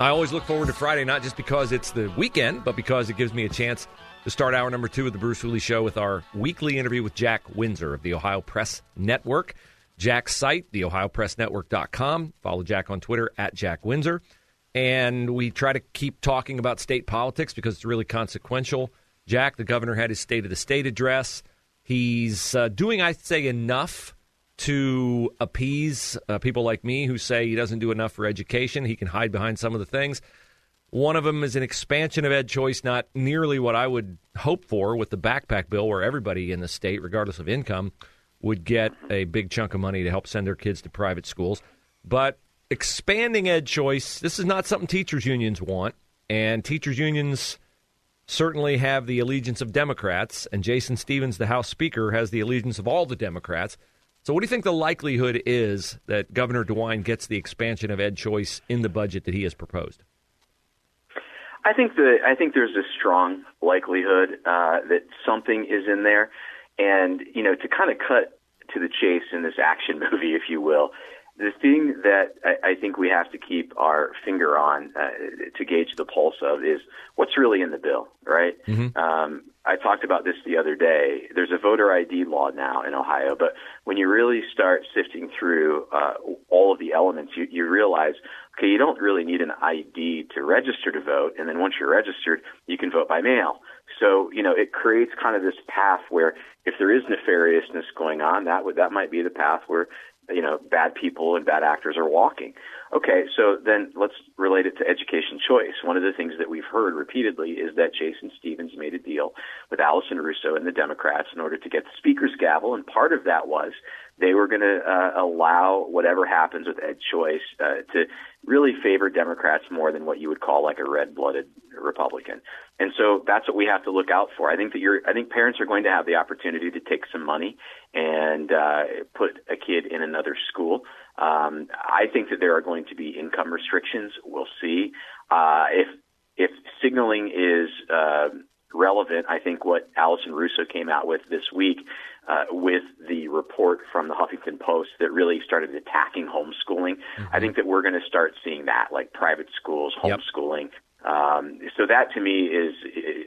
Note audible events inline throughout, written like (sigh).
I always look forward to Friday, not just because it's the weekend, but because it gives me a chance to start hour number two of the Bruce Hooley Show with our weekly interview with Jack Windsor of the Ohio Press Network. Jack's site, theohiopressnetwork.com. Follow Jack on Twitter at Jack Windsor. And we try to keep talking about state politics because it's really consequential. Jack, the governor, had his State of the State address. He's uh, doing, I'd say, enough to appease uh, people like me who say he doesn't do enough for education. He can hide behind some of the things. One of them is an expansion of ed choice, not nearly what I would hope for with the backpack bill, where everybody in the state, regardless of income, would get a big chunk of money to help send their kids to private schools. But expanding ed choice, this is not something teachers' unions want. And teachers' unions certainly have the allegiance of Democrats, and Jason Stephens, the House Speaker, has the allegiance of all the Democrats. So, what do you think the likelihood is that Governor DeWine gets the expansion of Ed Choice in the budget that he has proposed? I think that I think there's a strong likelihood uh, that something is in there, and you know, to kind of cut to the chase in this action (laughs) movie, if you will, the thing that I, I think we have to keep our finger on uh, to gauge the pulse of is what's really in the bill, right? Mm-hmm. Um, I talked about this the other day. There's a voter ID law now in Ohio, but when you really start sifting through uh, all of the elements, you, you realize, okay, you don't really need an ID to register to vote, and then once you're registered, you can vote by mail. So you know, it creates kind of this path where if there is nefariousness going on, that would that might be the path where you know bad people and bad actors are walking. Okay, so then let's relate it to education choice. One of the things that we've heard repeatedly is that Jason Stephens made a deal with Allison Russo and the Democrats in order to get the speaker's gavel, and part of that was they were going to uh, allow whatever happens with Ed Choice uh, to really favor Democrats more than what you would call like a red-blooded Republican. And so that's what we have to look out for. I think that you're, I think parents are going to have the opportunity to take some money and uh, put a kid in another school. Um, I think that there are going to be income restrictions. We'll see uh, if if signaling is uh, relevant. I think what Allison Russo came out with this week uh, with the report from the Huffington Post that really started attacking homeschooling. Mm-hmm. I think that we're going to start seeing that, like private schools, homeschooling. Yep. Um, so that to me is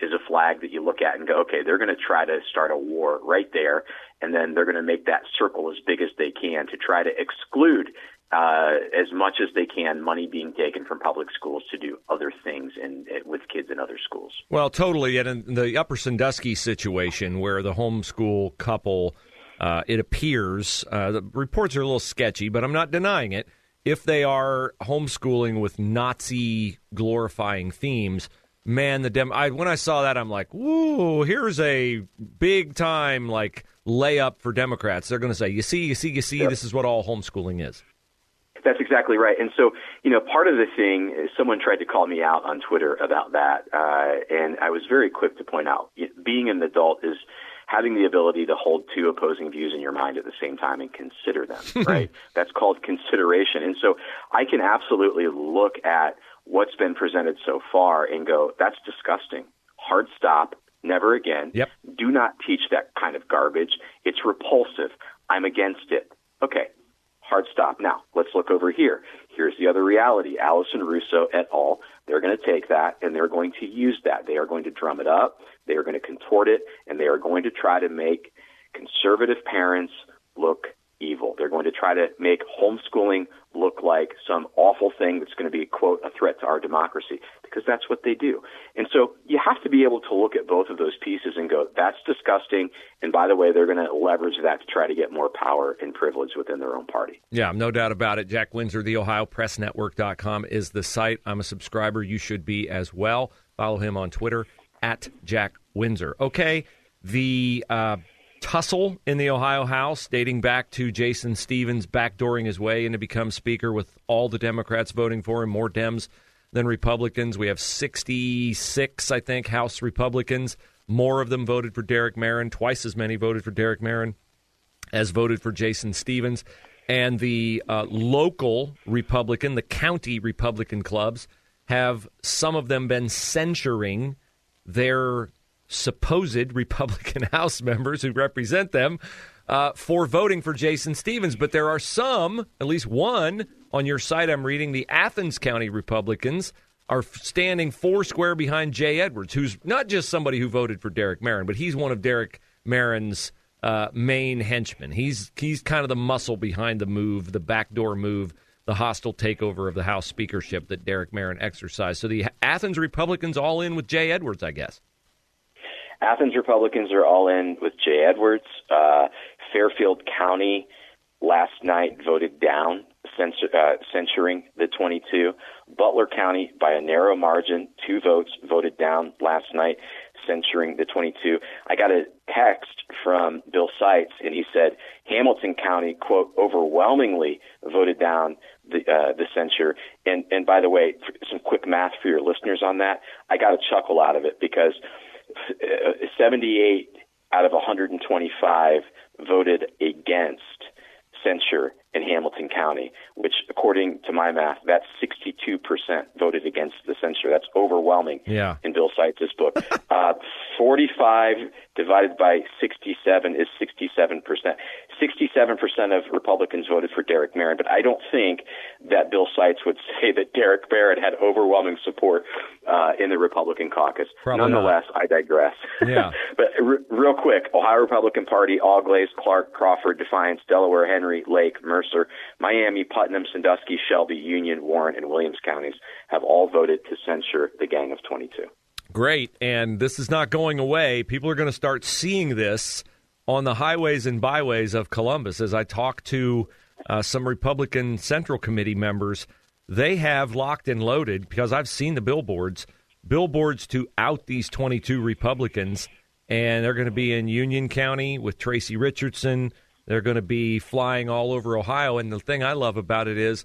is a flag that you look at and go, okay, they're going to try to start a war right there, and then they're going to make that circle as big as they can to try to exclude uh, as much as they can money being taken from public schools to do other things in, with kids in other schools. Well, totally. And in the Upper Sandusky situation, where the homeschool couple, uh, it appears uh, the reports are a little sketchy, but I'm not denying it if they are homeschooling with Nazi glorifying themes, man, the dem. I, when I saw that, I'm like, "Whoa! Here's a big time like layup for Democrats." They're going to say, "You see, you see, you see. This is what all homeschooling is." That's exactly right. And so, you know, part of the thing, someone tried to call me out on Twitter about that, uh, and I was very quick to point out, being an adult is having the ability to hold two opposing views in your mind at the same time and consider them, (laughs) right? That's called consideration. And so I can absolutely look at what's been presented so far and go, that's disgusting. Hard stop. Never again. Yep. Do not teach that kind of garbage. It's repulsive. I'm against it. Okay. Hard stop. Now, let's look over here. Here's the other reality. Allison Russo et al. They're going to take that and they're going to use that. They are going to drum it up. They are going to contort it and they are going to try to make conservative parents look evil. They're going to try to make homeschooling look like some awful thing that's going to be, quote, a threat to our democracy, because that's what they do. And so you have to be able to look at both of those pieces and go, that's disgusting. And by the way, they're going to leverage that to try to get more power and privilege within their own party. Yeah, no doubt about it. Jack Windsor, the OhioPressNetwork.com is the site. I'm a subscriber. You should be as well. Follow him on Twitter at Jack Windsor. Okay, the. Uh, tussle in the Ohio House dating back to Jason Stephens backdooring his way in to become Speaker with all the Democrats voting for him, more Dems than Republicans. We have 66, I think, House Republicans. More of them voted for Derek Merrin. Twice as many voted for Derek Merrin as voted for Jason Stephens. And the uh, local Republican, the county Republican clubs, have some of them been censuring their supposed Republican (laughs) House members who represent them uh, for voting for Jason Stephens. But there are some, at least one on your site I'm reading, the Athens County Republicans are standing four square behind Jay Edwards, who's not just somebody who voted for Derek Merrin, but he's one of Derek Merrin's uh, main henchmen. He's he's kind of the muscle behind the move, the backdoor move, the hostile takeover of the House speakership that Derek Merrin exercised. So the Athens Republicans all in with Jay Edwards, I guess. Athens Republicans are all in with Jay Edwards. Uh, Fairfield County last night voted down censor, uh, censuring the 22. Butler County, by a narrow margin, two votes voted down last night censuring the 22. I got a text from Bill Seitz, and he said Hamilton County, quote, overwhelmingly voted down the uh, the censure. And and by the way, some quick math for your listeners on that. I got a chuckle out of it because 78 out of 125 voted against censure in Hamilton County, which, according to my math, that's 62% voted against the censure. That's overwhelming yeah. in Bill Seitz's book. uh, 45 divided by 67 is 67%. 67% of Republicans voted for Derek Merrin, but I don't think that Bill Seitz would (laughs) say that Derek Barrett had overwhelming support uh, in the Republican caucus. Probably Nonetheless, not. I digress. (laughs) Yeah. but r- real quick, Ohio Republican Party, Auglaize, Clark, Crawford, Defiance, Delaware, Henry, Lake, Mercer, Miami, Putnam, Sandusky, Shelby, Union, Warren, and Williams counties have all voted to censure the Gang of 22. Great. And this is not going away. People are going to start seeing this on the highways and byways of Columbus. As I talk to uh, some Republican Central Committee members, they have locked and loaded, because I've seen the billboards, billboards to out these 22 Republicans. And they're going to be in Union County with Tracy Richardson. They're going to be flying all over Ohio. And the thing I love about it is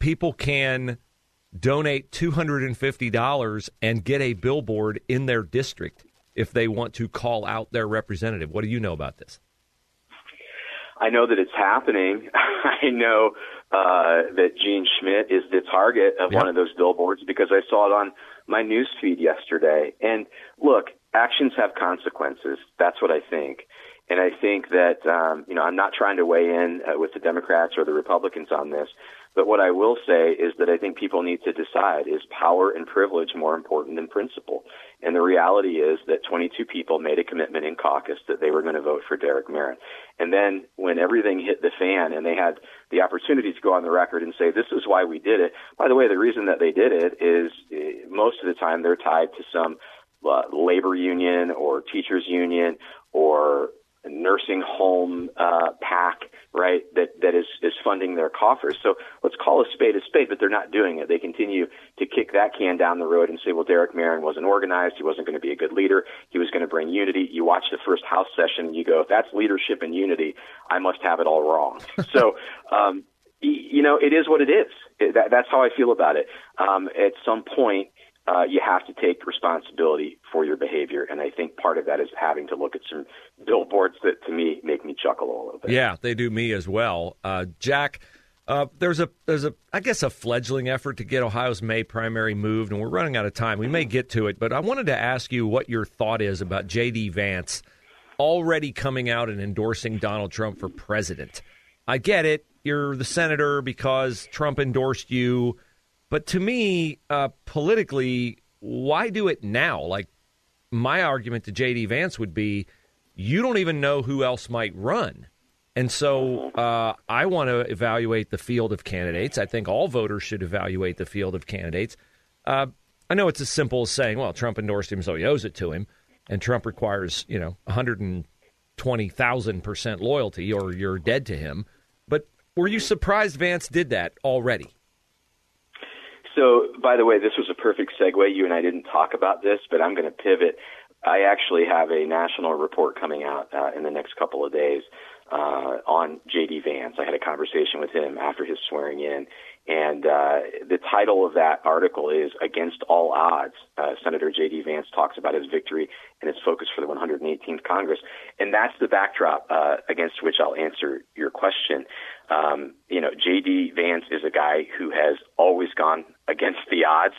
people can donate $250 and get a billboard in their district if they want to call out their representative. What do you know about this? I know that it's happening. (laughs) I know uh, that Jean Schmidt is the target of one of those billboards because I saw it on my news feed yesterday. And look, actions have consequences. That's what I think. And I think that, um, you know, I'm not trying to weigh in uh, with the Democrats or the Republicans on this, but what I will say is that I think people need to decide is power and privilege more important than principle? And the reality is that 22 people made a commitment in caucus that they were going to vote for Derek Merrin. And then when everything hit the fan and they had the opportunity to go on the record and say, this is why we did it. By the way, the reason that they did it is eh, most of the time they're tied to some uh, labor union or teachers union or nursing home uh, PAC, right? That that is is funding their coffers. So let's call a spade a spade, but they're not doing it. They continue to kick that can down the road and say, well, Derek Merrin wasn't organized. He wasn't going to be a good leader. He was going to bring unity. You watch the first House session, and you go, if that's leadership and unity, I must have it all wrong. (laughs) so. Um, you know, it is what it is. That, that's how I feel about it. Um, at some point, uh, you have to take responsibility for your behavior. And I think part of that is having to look at some billboards that, to me, make me chuckle a little bit. Yeah, they do me as well. Uh, Jack, uh, there's a there's a I guess a fledgling effort to get Ohio's May primary moved, and we're running out of time. We may get to it, but I wanted to ask you what your thought is about J.D. Vance already coming out and endorsing Donald Trump for president. I get it. You're the senator because Trump endorsed you. But to me, uh, politically, why do it now? Like, my argument to J.D. Vance would be you don't even know who else might run. And so uh, I want to evaluate the field of candidates. I think all voters should evaluate the field of candidates. Uh, I know it's as simple as saying, well, Trump endorsed him, so he owes it to him. And Trump requires, you know, 120,000% loyalty or you're dead to him. But were you surprised Vance did that already? So, by the way, this was a perfect segue. You and I didn't talk about this, but I'm going to pivot. I actually have a national report coming out uh, in the next couple of days uh, on J.D. Vance. I had a conversation with him after his swearing in, and uh, the title of that article is Against All Odds. Uh, Senator J.D. Vance talks about his victory and his focus for the 118th Congress. And that's the backdrop uh, against which I'll answer your question. Um, you know, J.D. Vance is a guy who has always gone against the odds.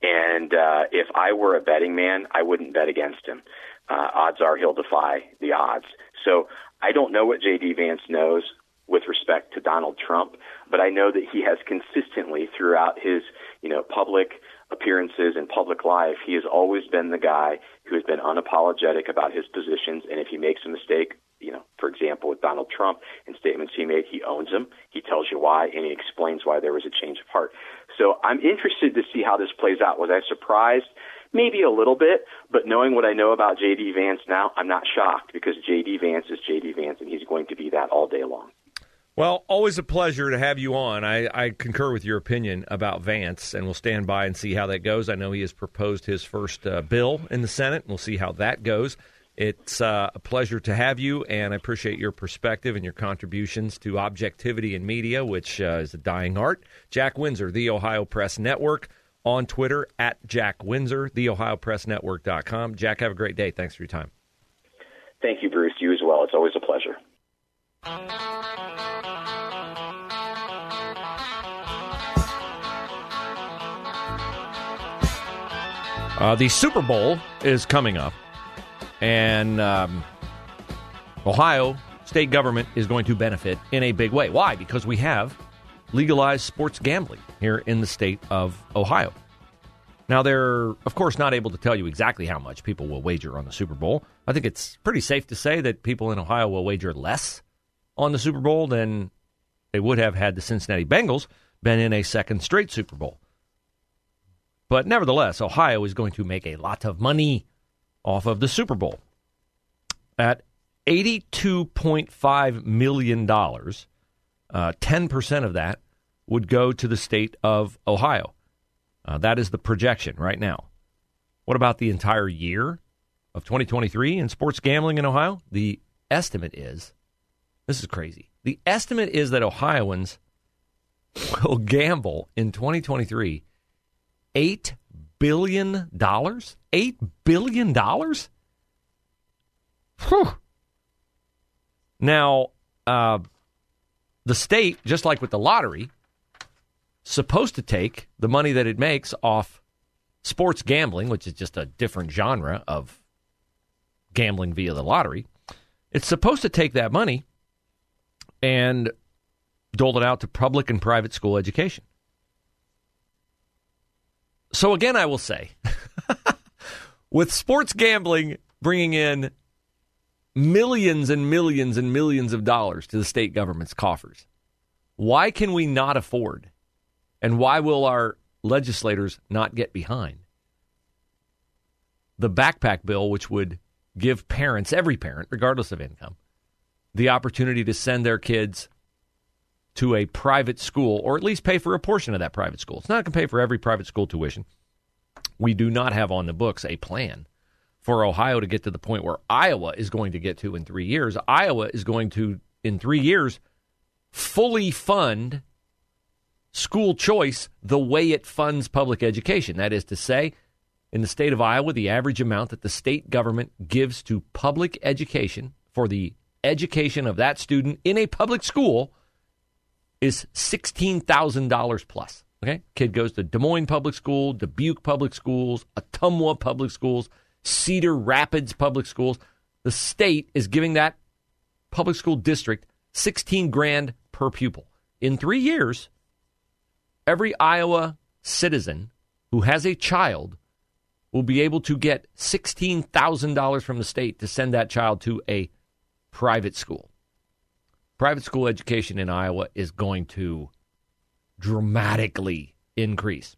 And uh, if I were a betting man, I wouldn't bet against him. Uh, odds are he'll defy the odds. So I don't know what J.D. Vance knows with respect to Donald Trump, but I know that he has consistently throughout his, you know, public appearances and public life, he has always been the guy who has been unapologetic about his positions. And if he makes a mistake, you know, for example, with Donald Trump and statements he made, he owns them. He tells you why, and he explains why there was a change of heart. So I'm interested to see how this plays out. Was I surprised? Maybe a little bit, but knowing what I know about J.D. Vance now, I'm not shocked because J.D. Vance is J.D. Vance, and he's going to be that all day long. Well, always a pleasure to have you on. I, I, concur with your opinion about Vance, and we'll stand by and see how that goes. I know he has proposed his first uh, bill in the Senate, and we'll see how that goes. It's uh, a pleasure to have you, and I appreciate your perspective and your contributions to objectivity in media, which uh, is a dying art. Jack Windsor, the Ohio Press Network, on Twitter at Jack Windsor, theohiopressnetwork.com. Jack, have a great day. Thanks for your time. Thank you, Bruce. You as well. It's always a pleasure. Uh, the Super Bowl is coming up, and um, Ohio state government is going to benefit in a big way. Why? Because we have legalized sports gambling here in the state of Ohio. Now, they're, of course, not able to tell you exactly how much people will wager on the Super Bowl. I think it's pretty safe to say that people in Ohio will wager less on the Super Bowl than they would have had the Cincinnati Bengals been in a second straight Super Bowl. But nevertheless, Ohio is going to make a lot of money off of the Super Bowl. At $82.5 million, uh, 10% of that would go to the state of Ohio. Uh, that is the projection right now. What about the entire year of 2023 in sports gambling in Ohio? The estimate is this is crazy. The estimate is that Ohioans (laughs) will gamble in 2023 eight billion dollars. Eight billion dollars. Now, uh, the state, just like with the lottery, supposed to take the money that it makes off sports gambling, which is just a different genre of gambling via the lottery. It's supposed to take that money and dole it out to public and private school education. So again, I will say, (laughs) with sports gambling bringing in millions and millions and millions of dollars to the state government's coffers, why can we not afford, and why will our legislators not get behind the backpack bill, which would give parents, every parent, regardless of income, the opportunity to send their kids to a private school or at least pay for a portion of that private school. It's not going to pay for every private school tuition. We do not have on the books a plan for Ohio to get to the point where Iowa is going to get to in three years. Iowa is going to, in three years, fully fund school choice the way it funds public education. That is to say, in the state of Iowa, the average amount that the state government gives to public education for the education of that student in a public school is $16,000 plus. Okay? Kid goes to Des Moines Public School, Dubuque Public Schools, Ottumwa Public Schools, Cedar Rapids Public Schools. The state is giving that public school district 16 grand per pupil. In 3 years, every Iowa citizen who has a child will be able to get $16,000 from the state to send that child to a private school. Private school education in Iowa is going to dramatically increase.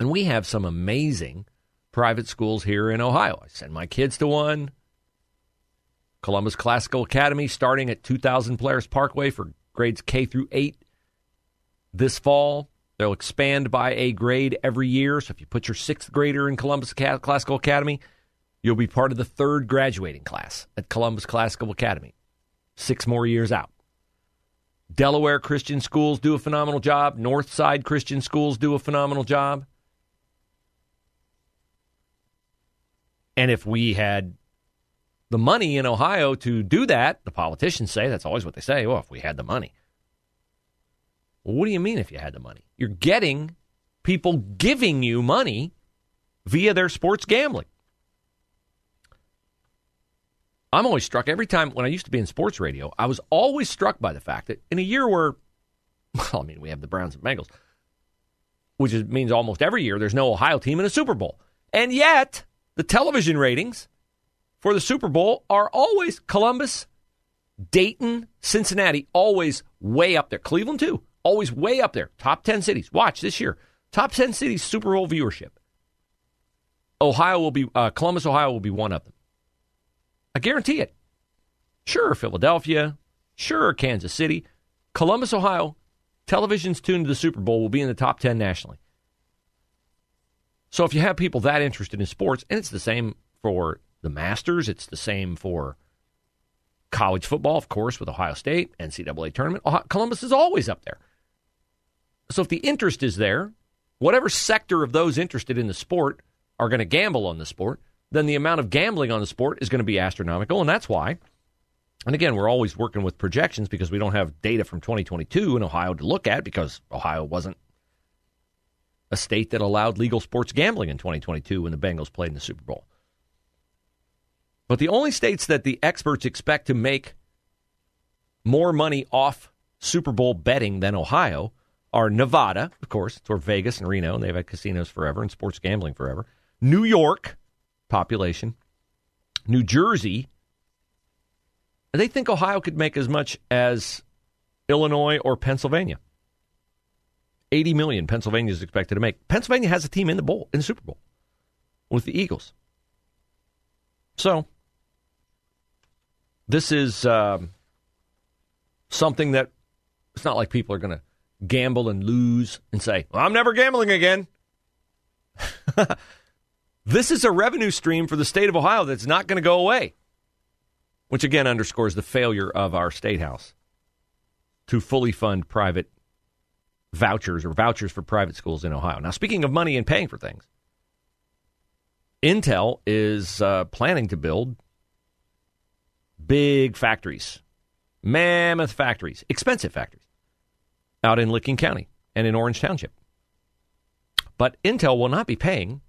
And we have some amazing private schools here in Ohio. I send my kids to one. Columbus Classical Academy starting at 2000 Polaris Parkway for grades K through 8 this fall. They'll expand by a grade every year. So if you put your sixth grader in Columbus Classical Academy, You'll be part of the third graduating class at Columbus Classical Academy. Six more years out. Delaware Christian schools do a phenomenal job. Northside Christian schools do a phenomenal job. And if we had the money in Ohio to do that, the politicians say that's always what they say. Well, if we had the money. Well, what do you mean if you had the money? You're getting people giving you money via their sports gambling. I'm always struck every time when I used to be in sports radio, I was always struck by the fact that in a year where, (laughs) well, I mean, we have the Browns and Bengals, which is, means almost every year there's no Ohio team in a Super Bowl. And yet, the television ratings for the Super Bowl are always Columbus, Dayton, Cincinnati, always way up there. Cleveland, too, always way up there. Top 10 cities. Watch this year. Top 10 cities Super Bowl viewership. Ohio will be, uh, Columbus, Ohio will be one of them. I guarantee it. Sure, Philadelphia. Sure, Kansas City. Columbus, Ohio, television's tuned to the Super Bowl will be in the top 10 nationally. So if you have people that interested in sports, and it's the same for the Masters, it's the same for college football, of course, with Ohio State, NCAA tournament. Columbus is always up there. So if the interest is there, whatever sector of those interested in the sport are going to gamble on the sport, then the amount of gambling on the sport is going to be astronomical. And that's why, and again, we're always working with projections because we don't have data from 2022 in Ohio to look at because Ohio wasn't a state that allowed legal sports gambling in 2022 when the Bengals played in the Super Bowl. But the only states that the experts expect to make more money off Super Bowl betting than Ohio are Nevada, of course, it's where Vegas and Reno, and they've had casinos forever and sports gambling forever. New York, population. New Jersey, they think Ohio could make as much as Illinois or Pennsylvania. 80 million Pennsylvania is expected to make. Pennsylvania has a team in the bowl in the Super Bowl with the Eagles. So this is um, something that it's not like people are going to gamble and lose and say, well, "I'm never gambling again." (laughs) This is a revenue stream for the state of Ohio that's not going to go away, which again underscores the failure of our state house to fully fund private vouchers or vouchers for private schools in Ohio. Now, speaking of money and paying for things, Intel is uh, planning to build big factories, mammoth factories, expensive factories out in Licking County and in Orange Township. But Intel will not be paying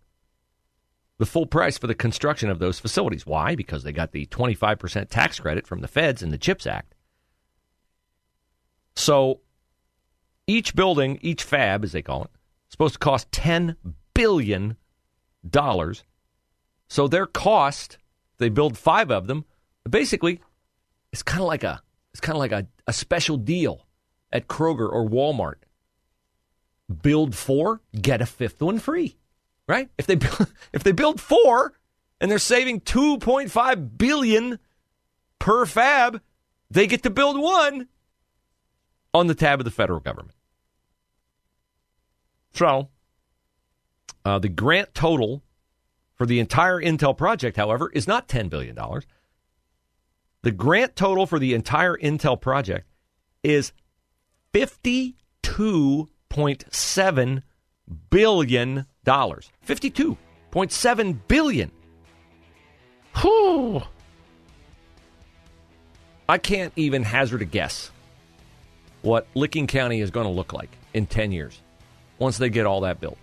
the full price for the construction of those facilities. Why? Because they got the 25% tax credit from the feds in the CHIPS Act. So each building, each fab, as they call it, is supposed to cost $10 billion. So their cost, they build five of them, basically, it's kind of like a it's kind of like a, a special deal at Kroger or Walmart. Build four, get a fifth one free right? If they (laughs) if they build four and they're saving 2.5 billion per fab, they get to build one on the tab of the federal government. So, uh, the grant total for the entire Intel project, however, is not $10 billion. The grant total for the entire Intel project is $52.7 billion dollars. 52.7 billion. Whew. I can't even hazard a guess what Licking County is going to look like in 10 years once they get all that built.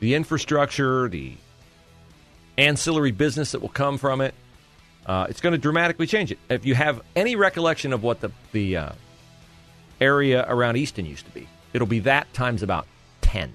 The infrastructure, the ancillary business that will come from it, uh, it's going to dramatically change it. If you have any recollection of what the, the uh, area around Easton used to be, it'll be that times about 10.